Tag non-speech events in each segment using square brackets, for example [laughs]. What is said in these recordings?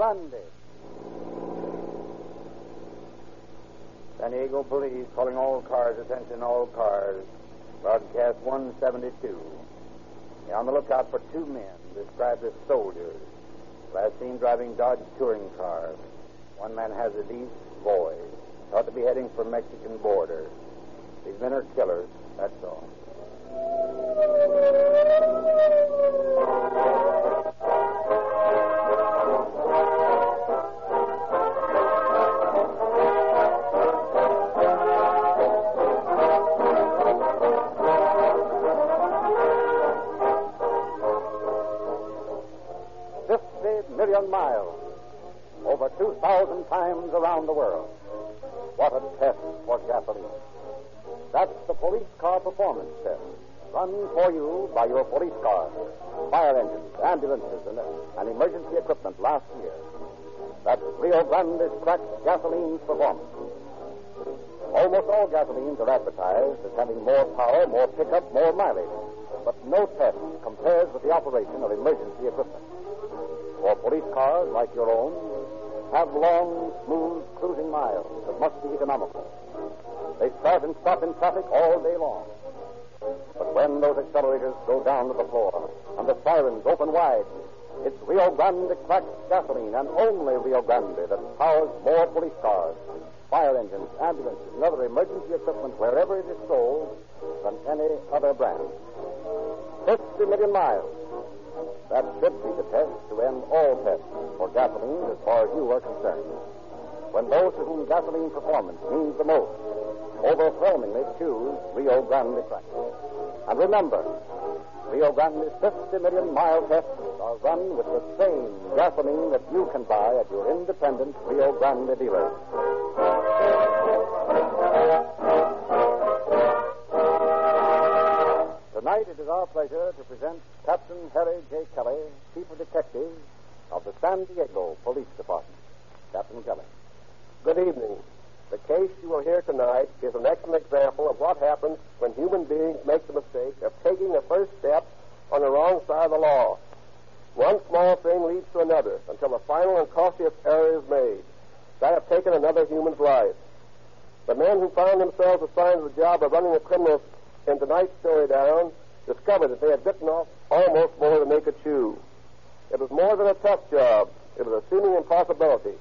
Grande. San Diego police calling all cars, attention all cars. Broadcast 172. Be on the lookout for two men described as soldiers. Last seen driving Dodge touring car. One man has a East, boy. Thought to be heading for Mexican border. These men are killers, that's all. Million miles. Over 2,000 times around the world. What a test for gasoline. That's the police car performance test. Run for you by your police cars, fire engines, ambulances, and, uh, and emergency equipment last year. That's Rio Grande's cracked gasoline's performance. Almost all gasolines are advertised as having more power, more pickup, more mileage. But no test compares with the operation of emergency equipment. For police cars like your own have long, smooth cruising miles that must be economical. They start and stop in traffic all day long. But when those accelerators go down to the floor and the sirens open wide, it's Rio Grande cracked gasoline and only Rio Grande that powers more police cars, fire engines, ambulances, and other emergency equipment wherever it is sold than any other brand. 50 million miles. That should be the test to end all tests for gasoline as far as you are concerned. When those to whom gasoline performance means the most overwhelmingly choose Rio Grande Crack. And remember, Rio Grande's 50 million mile tests are run with the same gasoline that you can buy at your independent Rio Grande dealer. Tonight it is our pleasure to present Captain Harry J. Kelly, Chief of Detectives of the San Diego Police Department. Captain Kelly. Good evening. The case you will hear tonight is an excellent example of what happens when human beings make the mistake of taking the first step on the wrong side of the law. One small thing leads to another until the final and costliest error is made. That of taking another human's life. The men who found themselves assigned to the job of running a criminals in tonight's story down discovered that they had bitten off almost more than they could chew. It was more than a tough job. It was a seeming impossibility.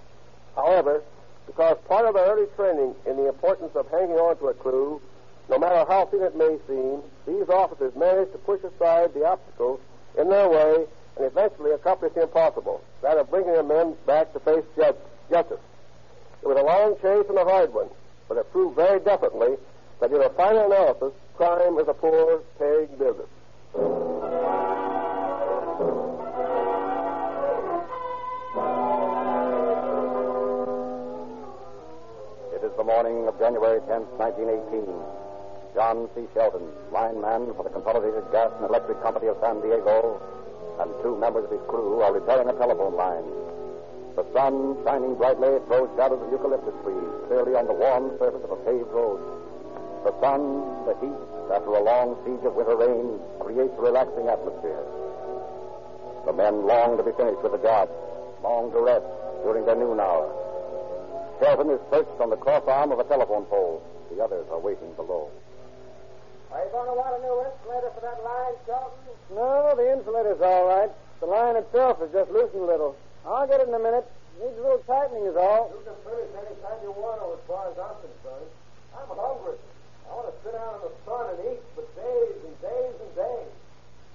However, because part of their early training in the importance of hanging on to a clue, no matter how thin it may seem, these officers managed to push aside the obstacles in their way and eventually accomplish the impossible, that of bringing the men back to face justice. It was a long chase and a hard one, but it proved very definitely that in a final analysis, crime is a poor paying business. It is the morning of January 10th, 1918. John C. Shelton, lineman for the Consolidated Gas and Electric Company of San Diego, and two members of his crew are repairing a telephone line. The sun, shining brightly, throws shadows of eucalyptus trees clearly on the warm surface of a paved road. The sun, the heat, after a long siege of winter rain, creates a relaxing atmosphere. The men long to be finished with the job, long to rest during their noon hour. Shelton is perched on the cross arm of a telephone pole. The others are waiting below. Are you going to want a new insulator for that line, Shelton? No, the insulator's all right. The line itself is just loosened a little. I'll get it in a minute. Needs a little tightening is all. You can finish any time you want to, as far as I'm concerned. I'm hungry. I want to sit down in the sun and eat for days and days and days.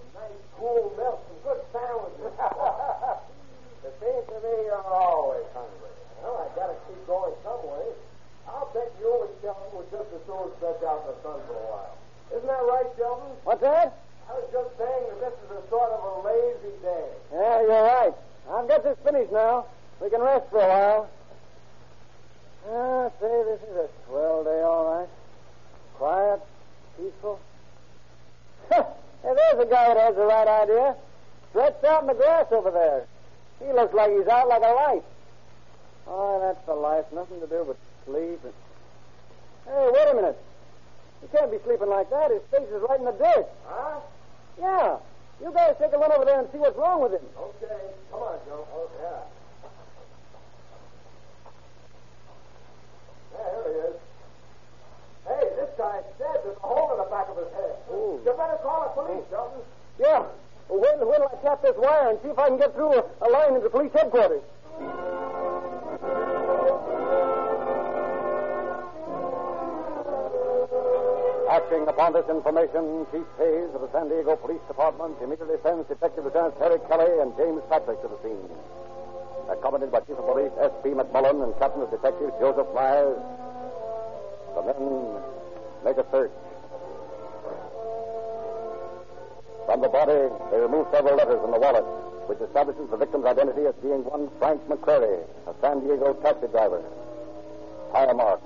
Some nice cool milk, some good sandwiches. [laughs] it seems to me you're always hungry. Well, I got to keep going some way. I'll bet you and Shelton would just as soon stretch out in the sun for a while. Isn't that right, Shelton? What's that? I was just saying that this is a sort of a lazy day. Yeah, you're right. I'll get this finished now. We can rest for a while. Ah, say, this is a swell day, all right. Quiet, peaceful. [laughs] hey, there's a guy that has the right idea. Stretched out in the grass over there. He looks like he's out like a light. Oh, that's the life. Nothing to do but sleep. And... Hey, wait a minute. He can't be sleeping like that. His face is right in the dirt. Huh? Yeah. You guys take a run over there and see what's wrong with him. Okay. Come on, Joe. Oh, yeah. Yeah, there he is guy's dead. There's a hole in the back of his head. Ooh. You better call the police, Shelton. Yeah. When, when will I tap this wire and see if I can get through a, a line into police headquarters? Acting upon this information, Chief Hayes of the San Diego Police Department immediately sends Detective Lieutenant Harry Kelly and James Patrick to the scene. Accompanied by Chief of Police S.P. McMullen and Captain of Detectives Joseph Myers, the men make a search. From the body, they remove several letters in the wallet, which establishes the victim's identity as being one Frank McCrary, a San Diego taxi driver. Tire marks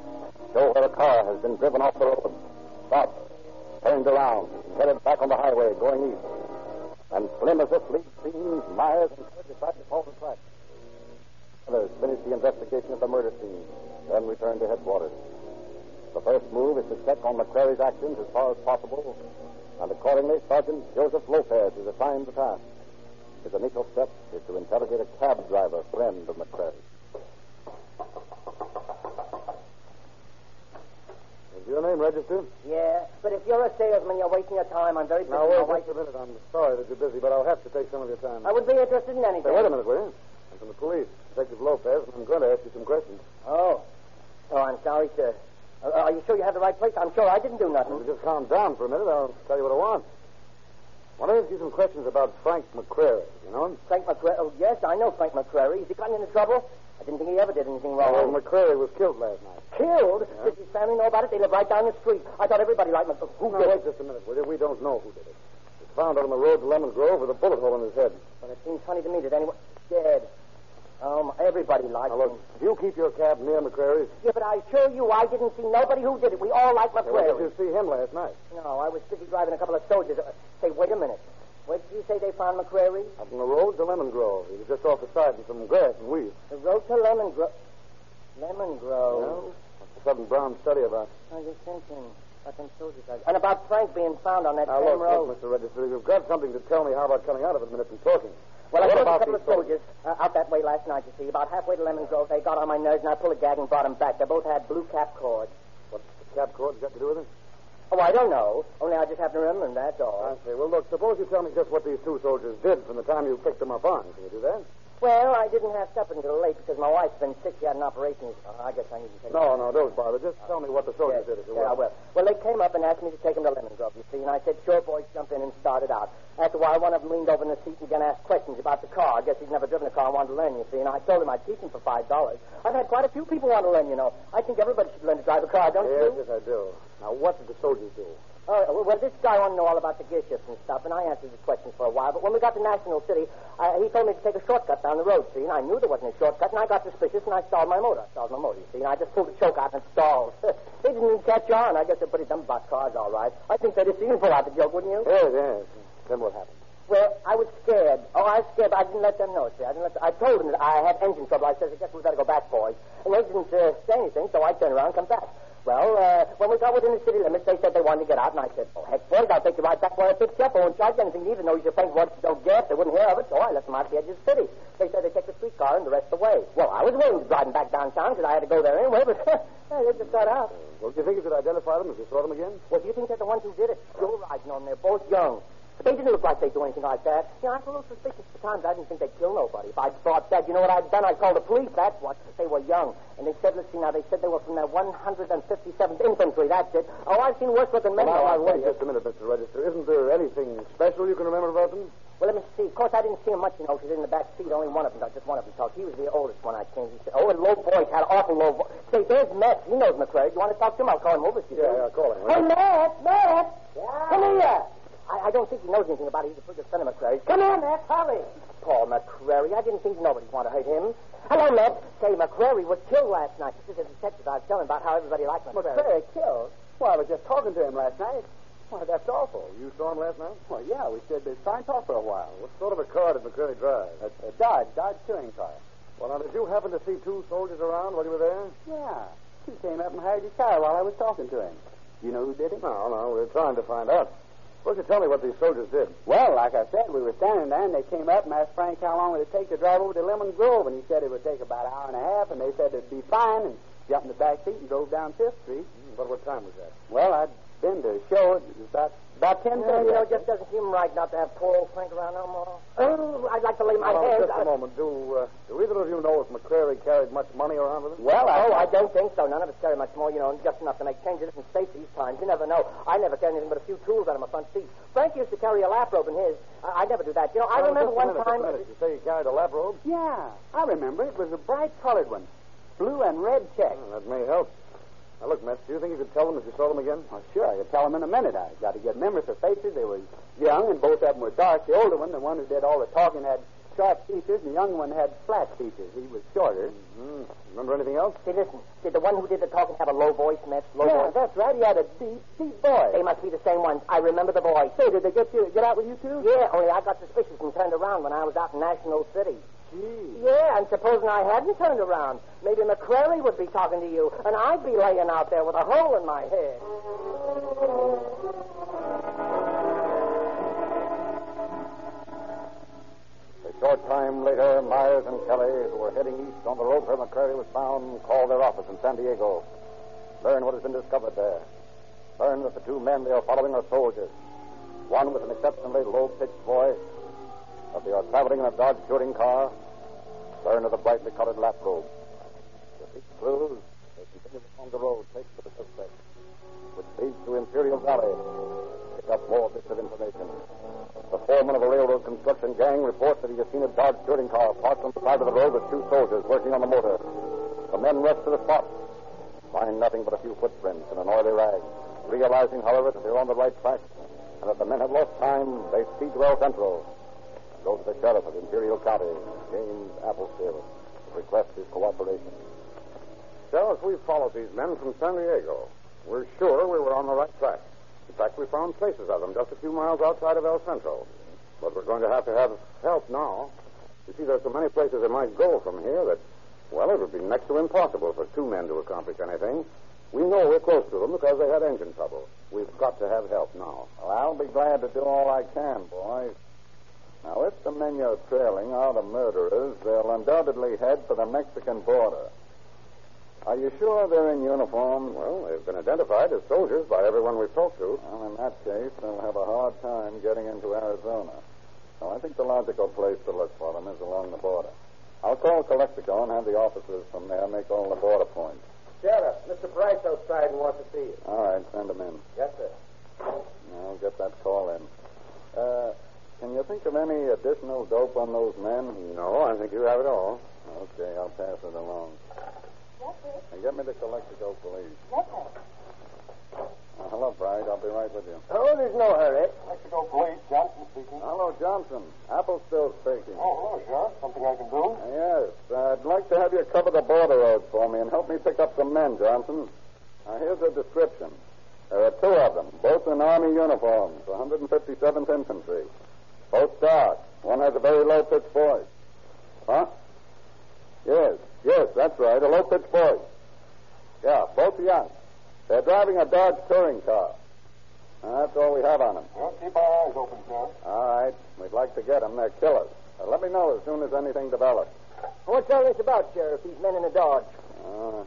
show where a car has been driven off the road, stopped, turned around, headed back on the highway going east. And slim as this lead seems, Myers and Kerr decide to follow the track. Others finish the investigation of the murder scene, then return to headquarters. The first move is to check on McCrary's actions as far as possible, and accordingly, Sergeant Joseph Lopez is assigned the task. His initial step is to interrogate a cab driver, friend of McCrary. Is your name registered? Yeah, but if you're a salesman, you're wasting your time. I'm very busy. Now, My wait just a minute. I'm sorry that you're busy, but I'll have to take some of your time. I would be interested in anything. Say, wait a minute, will you? I'm from the police, Detective Lopez, and I'm going to ask you some questions. Oh. Oh, I'm sorry, sir. Uh, are you sure you have the right place? I'm sure I didn't do nothing. you just calm down for a minute, I'll tell you what I want. I want to ask you some questions about Frank McCrary. You know him? Frank McCrary. Oh, yes, I know Frank McCrary. Has he gotten into trouble? I didn't think he ever did anything wrong. Well, McCrary was killed last night. Killed? Does his family know about it? They live right down the street. I thought everybody liked McCrary. Who Now, did wait it? just a minute, will you? We don't know who did it. Was found out on the road to Lemon Grove with a bullet hole in his head. But it seems funny to me that anyone... Dead. Um, everybody likes Now, look, him. if you keep your cab near McCrary's, Yeah, but I assure you, I didn't see nobody who did it. We all like where did you see him last night? No, I was busy driving a couple of soldiers. Uh, say, wait a minute. Where did you say they found McCrary? Up on the road to Lemon Grove. He was just off the side in some grass and weeds. The road to Lemon Grove. Lemon Grove. Well, what's the sudden brown study about? I was thinking. About them soldiers. I- And about Frank being found on that Now, same look, road. look, Mr. Register, you've got something to tell me. How about coming out of it a minute and talking? Well, I took a couple of soldiers? uh, out that way last night, you see. About halfway to Lemon Grove, they got on my nerves, and I pulled a gag and brought them back. They both had blue cap cords. What's the cap cord got to do with it? Oh, I don't know. Only I just happen to remember them, that's all. I see. Well, look, suppose you tell me just what these two soldiers did from the time you picked them up on. Can you do that? Well, I didn't have supper until late because my wife's been sick. She had an operation. Uh, I guess I need to take No, no, don't bother. Just tell me what the soldiers Yes, did, if you yeah, I will. Well, they came up and asked me to take them to Lemon Grove, you see, and I said, sure, boys, jump in and started out. After a while, one of them leaned over in the seat and began to ask questions about the car. I guess he'd never driven a car and wanted to learn, you see, and I told him I'd teach him for five dollars. I've had quite a few people want to learn, you know. I think everybody should learn to drive a car, don't you? Yes, you? yes, I do. Now, what did the soldiers do? Uh, well, well, this guy wanted to know all about the gear shifts and stuff, and I answered his questions for a while. But when we got to National City, he told me to take a shortcut down the road, see, and I knew there wasn't a shortcut, and I got suspicious, and I stalled my motor. I stalled my motor, you see, and I just pulled the choke out and stalled. [laughs] they didn't even catch on. I guess they're pretty dumb about cars, all right. I think they'd have seen pull out the joke, wouldn't you? Yes, yes. Then what happened? Well, I was scared. Oh, I was scared, but I didn't let them know, see. I, didn't let I told them that I had engine trouble. I said, I guess we better go back, boys. And they didn't uh, say anything, so I turned around and come back. Well, uh, when we got within the city limits, they said they wanted to get out, and I said, oh, heck, boys, I'll take you right back where I picked you up. I won't charge you anything, even though you should think what you don't get. They wouldn't hear of it, so I left them out at the edge of the city. They said they'd take the streetcar and the rest of the way. Well, I was willing to drive them back downtown because I had to go there anyway, but [laughs] they just got out. Well, do you think you could identify them if you saw them again? Well, do you think they're the ones who did it? Joe riding on there, both young. But they didn't look like they'd do anything like that. You know, I was a little suspicious at times. I didn't think they'd kill nobody. If I'd thought that, you know what I'd done? I'd called the police, that's what. They were young. And they said, let's see now, they said they were from the 157th Infantry, that's it. Oh, I've seen worse looking men. Well, now, wait just a minute, Mr. Register. Isn't there anything special you can remember about them? Well, let me see. Of course, I didn't see him much, you know, because in the back seat, only one of them, just one of them talked. He was the oldest one I came. He said, oh, and low voice, had an awful low voice. Say, there's Matt. He knows McCrary. You want to talk to him? I'll call him over. Yeah, yeah, call him. Hey, Matt, Matt. Come here. I, I don't think he knows anything about it. He's a pretty good friend of McCrary's. Come here, Matt. Hurry. Paul McCrary. I didn't think nobody'd want to hurt him. Hello, Matt. Say, McCrary was killed last night. This is a detective. I was telling about how everybody liked McCrary. McCrary killed? Well, I was just talking to him last night. Why, that's awful. You saw him last night? Well, yeah, we stood there trying to talk for a while. What sort of a car did McCrary drive? A, a Dodge, Dodge touring car. Well, now, did you happen to see two soldiers around while you were there? Yeah. He came up and hired his car while I was talking to him. You know who did it? No, no, we're trying to find out. Suppose you tell me what these soldiers did. Well, like I said, we were standing there, and they came up and asked Frank how long would it would take to drive over to Lemon Grove, and he said it would take about an hour and a half, and they said it'd be fine, and jumped in the back seat and drove down Fifth Street. But what time was that? Well, I'd been to show it. It was about About ten Yeah. You know, it just doesn't seem right not to have poor old Frank around no more. Oh, I'd like to lay my hands just a moment. Do, uh, do either of you know if McCrary carried much money around with him? Well, oh, I don't think so. None of us carry much more, you know, just enough to make changes in states these times. You never know. I never carry anything but a few tools out of my front seat. Frank used to carry a lap robe in his. I, I never do that. You know, I Well, remember one minute, time. Minute. You say you carried a lap robe? Yeah, I remember. It was a bright colored one. Blue and red check. Well, that may help. Now, look, Metz, do you think you could tell them if you saw them again? Well, sure, I could tell them in a minute. I got to get memories for faces. They were young, and both of them were dark. The older one, the one who did all the talking, had short features, and the young one had flat features. He was shorter. Mm-hmm. Remember anything else? See, listen. Did the one who did the talking have a low voice, Metz? Low yeah, voice? that's right. He had a deep, deep voice. They must be the same ones. I remember the voice. Say, did they get you get out with you too? Yeah, only I got suspicious and turned around when I was out in National City. Gee. Yeah, and supposing I hadn't turned around, maybe McCrary would be talking to you, and I'd be laying out there with a hole in my head. A short time later, Myers and Kelly, who were heading east on the road where McCrary was found, called their office in San Diego. Learn what has been discovered there. Learn that the two men they are following are soldiers. One with an exceptionally low-pitched voice. That they are traveling in a Dodge touring car. Learn of the brightly colored lap robe. With these clues, they continue along the road takes to the suspect, which leads to Imperial Valley. Pick up more bits of information. The foreman of a railroad construction gang reports that he has seen a Dodge touring car parked on the side of the road with two soldiers working on the motor. The men rush to the spot, find nothing but a few footprints and an oily rag. Realizing, however, that they're on the right track and that the men have lost time, they speed to El Centro. Go to the sheriff of Imperial County, James Applefield, request his cooperation. Sheriff, we followed these men from San Diego. We're sure we were on the right track. In fact, we found traces of them just a few miles outside of El Centro. But we're going to have to have help now. You see, there's so many places they might go from here that, well, it would be next to impossible for two men to accomplish anything. We know we're close to them because they had engine trouble. We've got to have help now. Well, I'll be glad to do all I can, boys. Now, if the men you're trailing are the murderers, they'll undoubtedly head for the Mexican border. Are you sure they're in uniform? Well, they've been identified as soldiers by everyone we've talked to. Well, in that case, they'll have a hard time getting into Arizona. So I think the logical place to look for them is along the border. I'll call Calexico and have the officers from there make all the border points. Sheriff, Mr. Bryce outside and wants to see you. All right, send him in. Yes, sir. I'll get that call in. Uh, can you think of any additional dope on those men? No, I think you have it all. Okay, I'll pass it along. Yes, sir. And get me the Calexico police. Yes, sir. Uh, hello, Bright. I'll be right with you. Oh, there's no hurry. Mexico Police, Johnson speaking. Hello, Johnson. Applefield speaking. Oh, hello, Sheriff. Something I can do? Yes, I'd like to have you cover the border road for me and help me pick up some men, Johnson. Now, here's a description. There are two of them, both in Army uniforms, 157th Infantry. Both dark. One has a very low-pitched voice. Huh? Yes, yes, that's right, a low-pitched voice. Yeah, both young. They're driving a Dodge touring car. Now, that's all we have on them. Well, keep our eyes open, Sheriff. All right, we'd like to get them. They're killers. Uh, let me know as soon as anything develops. What's all this about, Sheriff? These men in the Dodge. Uh, a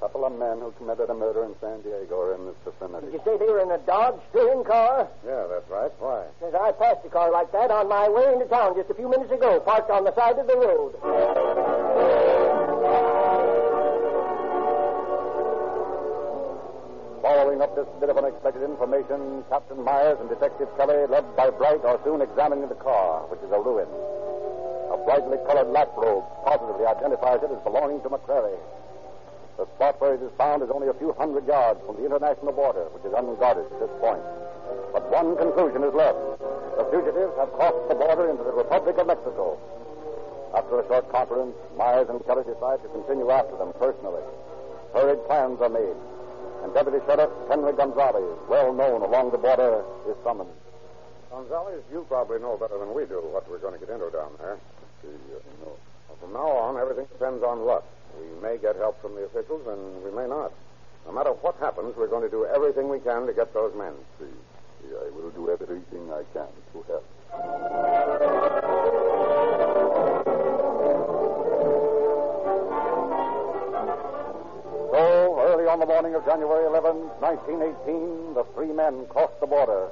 couple of men who committed a murder in San Diego are in this vicinity. Did you say they were in a Dodge touring car? Yeah, that's right. Why? I passed a car like that on my way into town just a few minutes ago, parked on the side of the road. Following up this bit of unexpected information, Captain Myers and Detective Kelly, led by Bright, are soon examining the car, which is a ruin. A brightly colored lap robe positively identifies it as belonging to McCrary. The spot where it is found is only a few hundred yards from the international border, which is unguarded at this point. But one conclusion is left. The fugitives have crossed the border into the Republic of Mexico. After a short conference, Myers and Kelly decide to continue after them personally. Hurried plans are made, and Deputy Sheriff Henry Gonzalez, well known along the border, is summoned. Gonzalez, you probably know better than we do what we're going to get into down there. The, uh, no. Well, from now on, everything depends on luck. We may get help from the officials, and we may not. No matter what happens, we're going to do everything we can to get those men. See, see, I will do everything I can to help. So, early on the morning of January 11, 1918, the three men crossed the border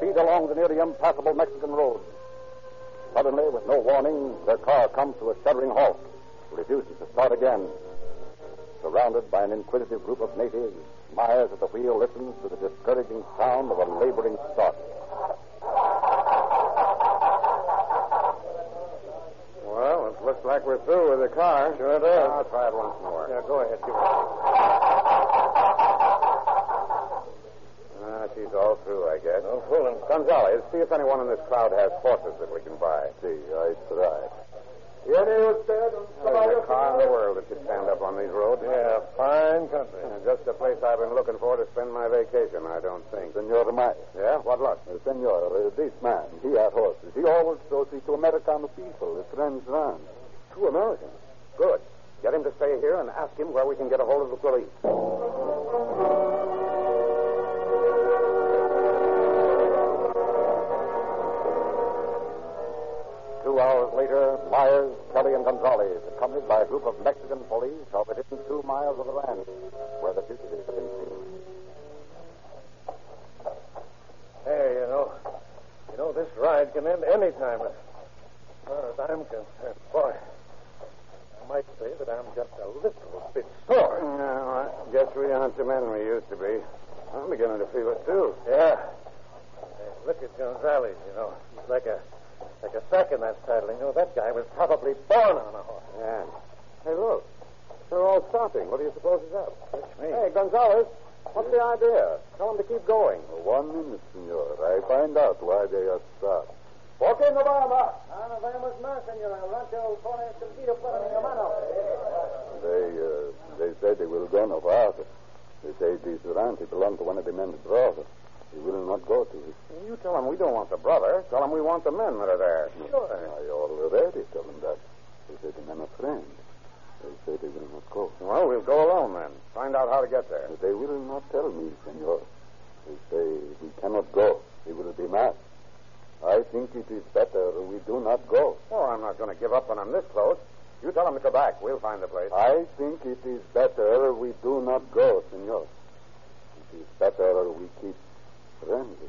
speed along the nearly impassable Mexican road. Suddenly, with no warning, their car comes to a shuddering halt, refuses to start again. Surrounded by an inquisitive group of natives, Myers at the wheel listens to the discouraging sound of a laboring start. Well, it looks like we're through with the car. Sure it is. I'll try it once more. Yeah, go ahead. Give it. Ah, she's all through, I guess. No fooling. Gonzalez, see if anyone in this crowd has horses that we can buy. See, I try. Tiene usted un There's caballo, a car in the world that could stand up on these roads. Yeah, fine country. Uh, Just the place I've been looking for to spend my vacation, I don't think. Senor Myers. Yeah? What luck? Uh, senor, uh, this man, he had horses. He always shows it to American people, his friends around. Two Americans. Good. Get him to stay here and ask him where we can get a hold of the police. Accompanied by a group of Mexican police, are within two miles of the ranch where the fugitives have been seen. Hey, you know, you know, this ride can end any time. As far as I'm concerned, boy, I might say that I'm just a little bit sore. No, I guess we aren't the men we used to be. I'm beginning to feel it, too. Yeah. Hey, look at Gonzalez, you know. He's like a like a sack in that saddle. You know, that guy was probably born on a horse. Yeah. Hey, look. They're all stopping. What do you suppose is up? That's me. Hey, Gonzalez, what's the idea? Tell them to keep going. One minute, senor. I find out why they are stopped. ¿Por qué no vamos? No vamos más, señor. El rancho pone escondido para mi hermano. They, uh, they say they will go no farther. They say this ranch belongs to one of the men's brothers. He will not go to it. You tell them we don't want the brother. Tell them we want the men that are there. Sure. I already tell them that. They say the men are friends. They say they will not go. Well, we'll go alone then. Find out how to get there. They will not tell me, senor. They say we cannot go. He will be mad. I think it is better we do not go. Oh, I'm not going to give up when I'm this close. You tell them to go back. We'll find the place. I think it is better we do not go, senor. It is better we keep friendly.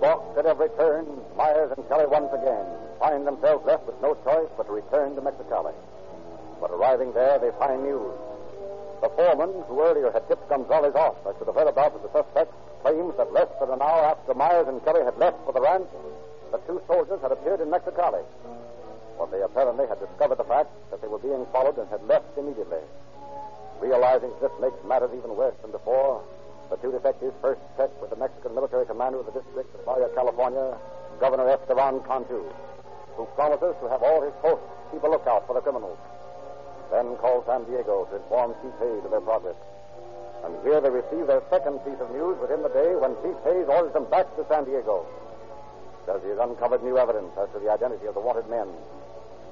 Balked at every turn, Myers and Kelly once again find themselves left with no choice but to return to Mexicali. But arriving there, they find news. The foreman, who earlier had tipped Gonzalez off as to the whereabouts of the suspects, claims that less than an hour after Myers and Kelly had left for the ranch, the two soldiers had appeared in Mexicali. But they apparently had discovered the fact that they were being followed and had left immediately. Realizing this makes matters even worse than before, the two detectives first checked with the Mexican military commander of the district of Baja California, Governor Esteban Cantu, who promises to have all his posts keep a lookout for the criminals. Then called San Diego to inform Chief Hayes of their progress. And here they receive their second piece of news within the day when Chief Hayes orders them back to San Diego. Says he has uncovered new evidence as to the identity of the wanted men.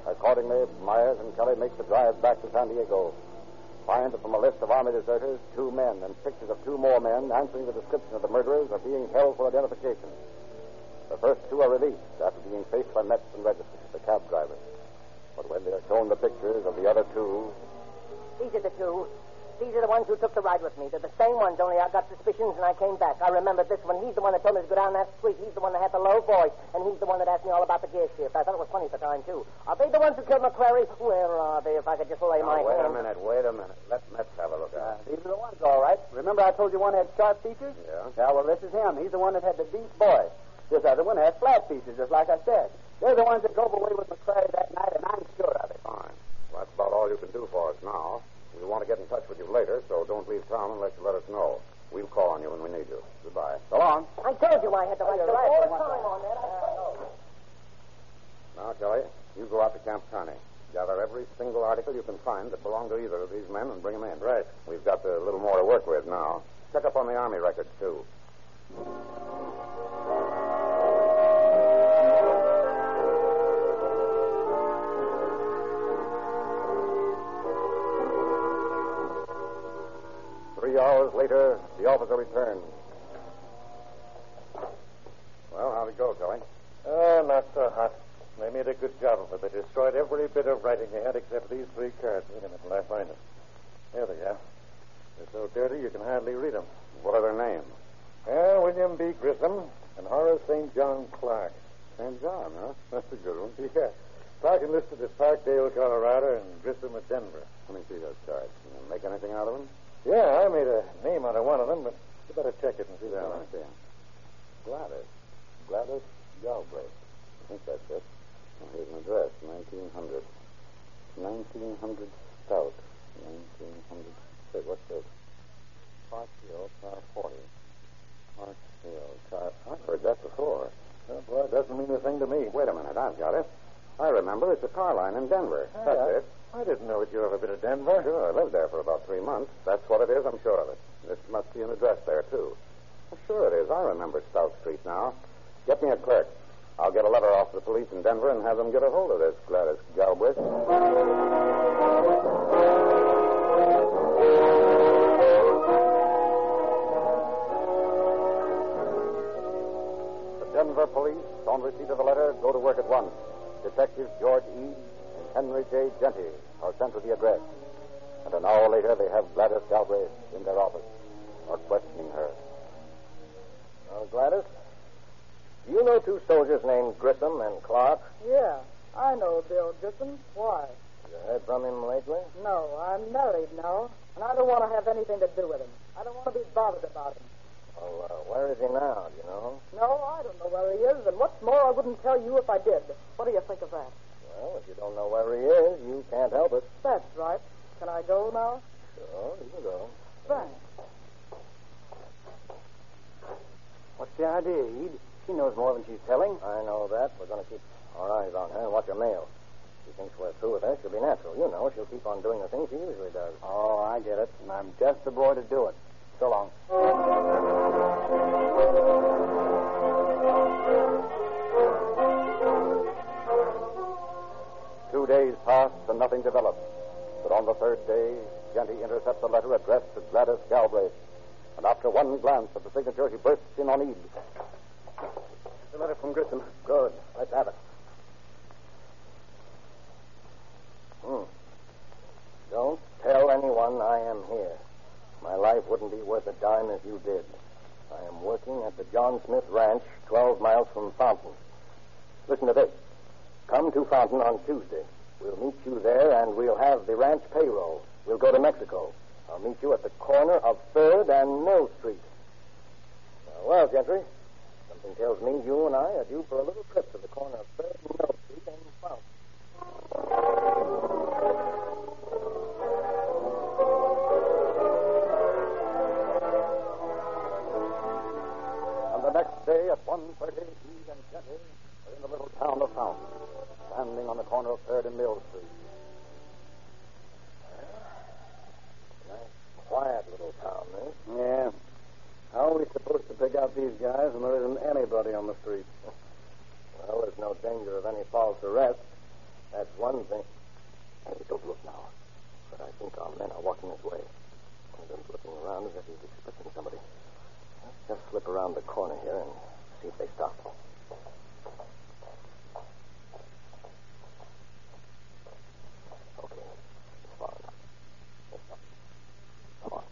Accordingly, Myers and Kelly make the drive back to San Diego. Find that from a list of army deserters, two men and pictures of two more men answering the description of the murderers are being held for identification. The first two are released after being faced by Metz and Register, the cab drivers. But when they are shown the pictures of the other two, These are the two. These are the ones who took the ride with me. They're the same ones, only I got suspicions and I came back. I remember this one. He's the one that told me to go down that street. He's the one that had the low voice. And he's the one that asked me all about the gear shift. I thought it was funny at the time, too. Are they the ones who killed McCrary? Where are they, if I could just lay my Now, wait a minute, wait a minute. Let Metz have a look at it. These are the ones, all right. Remember I told you one had sharp features? Yeah. Yeah, well, this is him. He's the one that had the deep voice. This other one has flat features, just like I said. They're the ones that drove away with McCrary that night, and I'm sure of it. Fine. Well, that's about all you can do for us now. We want to get in touch with you later, so don't leave town unless you let us know. We'll call on you when we need you. Goodbye. so long. I told you I had the right you're to right, all the time on that. I. Now, Kelly, you go out to Camp Kearney. Gather every single article you can find that belong to either of these men and bring them in. Right. We've got a little more to work with now. Check up on the Army records, too. Later, the officer returned. Well, how'd it go, Kelly? Uh, not so hot. They made a good job of it. They destroyed every bit of writing they had except these three cards. Wait a minute till I find them. There they are. They're so dirty you can hardly read them. What are their names? Well, William B. Grissom and Horace St. John Clark. St. John, huh? That's a good one. [laughs] Yeah. Clark enlisted at Parkdale, Colorado, and Grissom at Denver. Let me see those cards. Can you make anything out of them? Yeah, I made a name out of one of them, but you better check it and see Yeah, that let me see 'em. Gladys. Gladys Galbraith. I think that's it. Well, here's an address, 1900. 1900 Stout. 1900. Say, what's this? Park Hill, car 40. Park Hill, car... I've heard that before. Well, boy, it doesn't mean a thing to me. Wait a minute, I've got it. I remember it's a car line in Denver. That's yeah. it. I didn't know that you ever been to Denver. Sure, I lived there for about three months. That's what it is, I'm sure of it. This must be an address there, too. Well, sure it is. I remember Stout Street now. Get me a clerk. I'll get a letter off the police in Denver and have them get a hold of this Gladys Galbraith. The Denver police, on receipt of the letter, go to work at once. Detectives George and Henry J. Genty are sent to the address. And an hour later, they have Gladys Galbraith in their office, are questioning her. Now, Gladys, do you know two soldiers named Grissom and Clark? Yeah, I know Bill Grissom. Why? You heard from him lately? No, I'm married now, and I don't want to have anything to do with him. I don't want to be bothered about him. Oh, uh, where is he now? Do you know? No, I don't know where he is, and what's more, I wouldn't tell you if I did. What do you think of that? Well, if you don't know where he is, you can't help it. That's right. Can I go now? Sure, you can go. Thanks. What's the idea, Ede? She knows more than she's telling. I know that. We're going to keep our eyes on her and watch her mail. She thinks we're through with her. She'll be natural. You know, she'll keep on doing the things she usually does. Oh, I get it. And I'm just the boy to do it. So long. Days passed and nothing developed. But on the third day, Genty intercepts a letter addressed to Gladys Galbraith. And after one glance at the signature, he bursts in on Ede. The letter from Grissom. Good. Let's have it. Hmm. Don't tell anyone I am here. My life wouldn't be worth a dime if you did. I am working at the John Smith Ranch, 12 miles from Fountain. Listen to this. Come to Fountain on Tuesday. We'll meet you there, and we'll have the ranch payroll. We'll go to Mexico. I'll meet you at the corner of Third and Mill Street. Well, Genty, something tells me you and I are due for a little trip to the corner of Third and Mill Street and Fountain. And the next day at 1.30, Ede and Genty are in the little town of Fountain, standing on the corner of Third and Mill Street. Nice, quiet little town, eh? Yeah. How are we supposed to pick out these guys when there isn't anybody on the street? Well, there's no danger of any false arrest. That's one thing. Hey, don't look now. But I think our men are walking this way. One of them's looking around as if he's expecting somebody. Let's just slip around the corner here and see if they stop. Okay. It's far enough. Let's stop. Come on.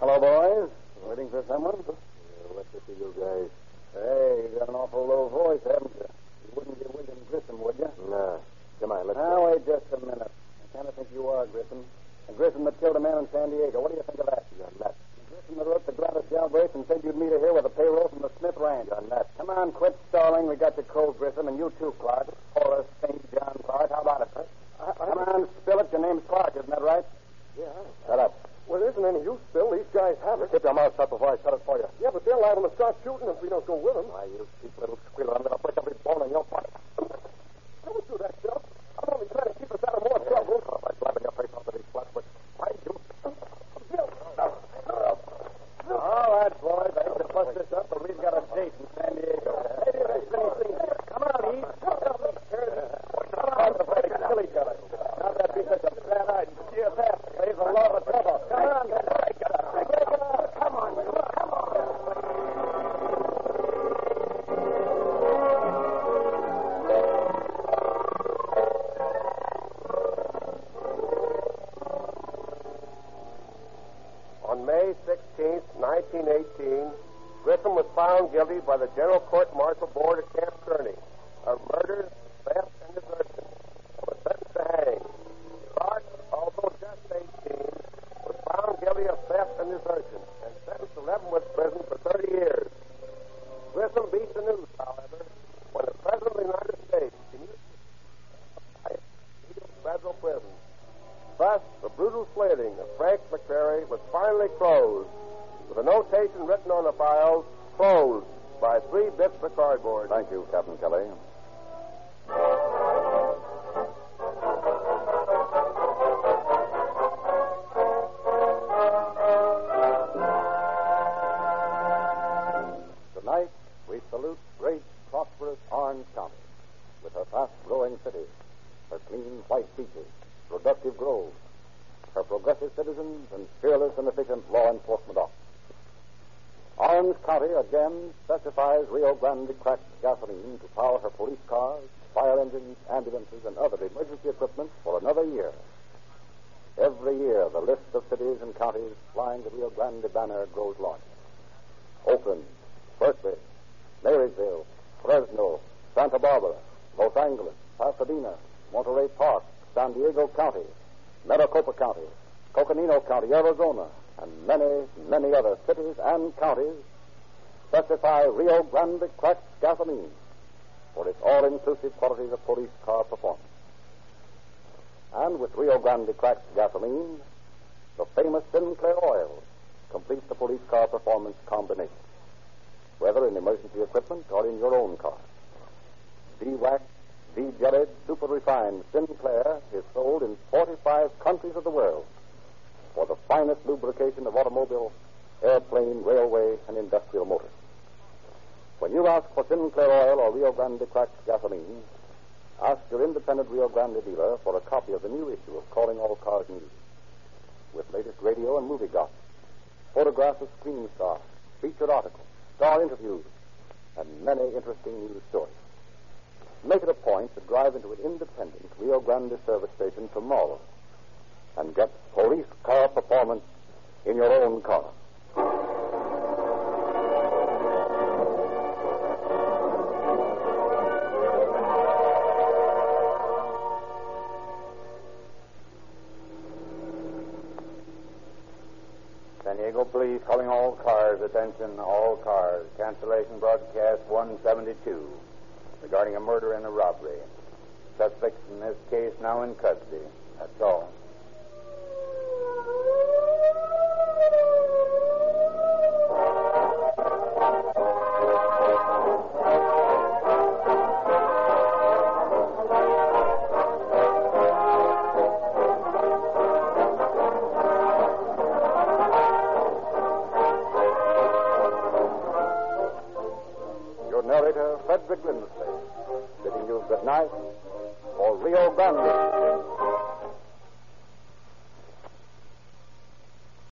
Hello, boys. Waiting for someone? Yeah, let me see you guys. Hey, you got an awful low voice, haven't you? You wouldn't get William Grissom, would you? Nah. Come on, let's Now, go. wait just a minute. I kind of think you are Grissom. And Grissom that killed a man in San Diego. What do you think of that? You're nuts. Grissom that wrote to Gladys Galbraith and said you'd meet her here with a payroll from the Smith Ranch. You're nuts. Come on, quit stalling. We got you cold, Grissom, and you too, Clark. Horace St. John Clark. How about it? Huh? Come on, spill it. Your name's Clark, isn't that right? Yeah. Shut up. Well, there isn't any use, Bill. These guys have it. Keep your mouth shut before I shut it for you. Yeah, but they're liable to start shooting if we don't go with them. Why, you cheap little squealer. I'm going to break every bone in your body. [laughs] Don't do that, Bill. I'm only trying to keep us out of more trouble. Oh, by slapping your face onto these flatwoods. Why, you... Bill! All right, boys. I hate to bust this up, but we've got a date in 16, 1918, Grissom was found guilty by the General Court Martial Board at Camp Kearney citizens, and fearless and efficient law enforcement officers. Orange County again specifies Rio Grande cracked gasoline to power her police cars, fire engines, ambulances, and other emergency equipment for another year. Every year, the list of cities and counties flying the Rio Grande banner grows larger. Oakland, Berkeley, Marysville, Fresno, Santa Barbara, Los Angeles, Pasadena, Monterey Park, San Diego County, Maricopa County, Coconino County, Arizona, and many, many other cities and counties specify Rio Grande cracked gasoline for its all-inclusive qualities of police car performance. And with Rio Grande cracked gasoline, the famous Sinclair oil completes the police car performance combination, whether in emergency equipment or in your own car. De-waxed, de-jellied, super-refined Sinclair is sold in 45 countries of the world for the finest lubrication of automobile, airplane, railway, and industrial motors. When you ask for Sinclair oil or Rio Grande cracked gasoline, ask your independent Rio Grande dealer for a copy of the new issue of Calling All Cars News, with latest radio and movie gossip, photographs of screen stars, featured articles, star interviews, and many interesting news stories. Make it a point to drive into an independent Rio Grande service station tomorrow and get police car performance in your own car. San Diego Police calling all cars. Attention, all cars. Cancellation broadcast 172 regarding a murder and a robbery. Suspects in this case now in custody. That's all.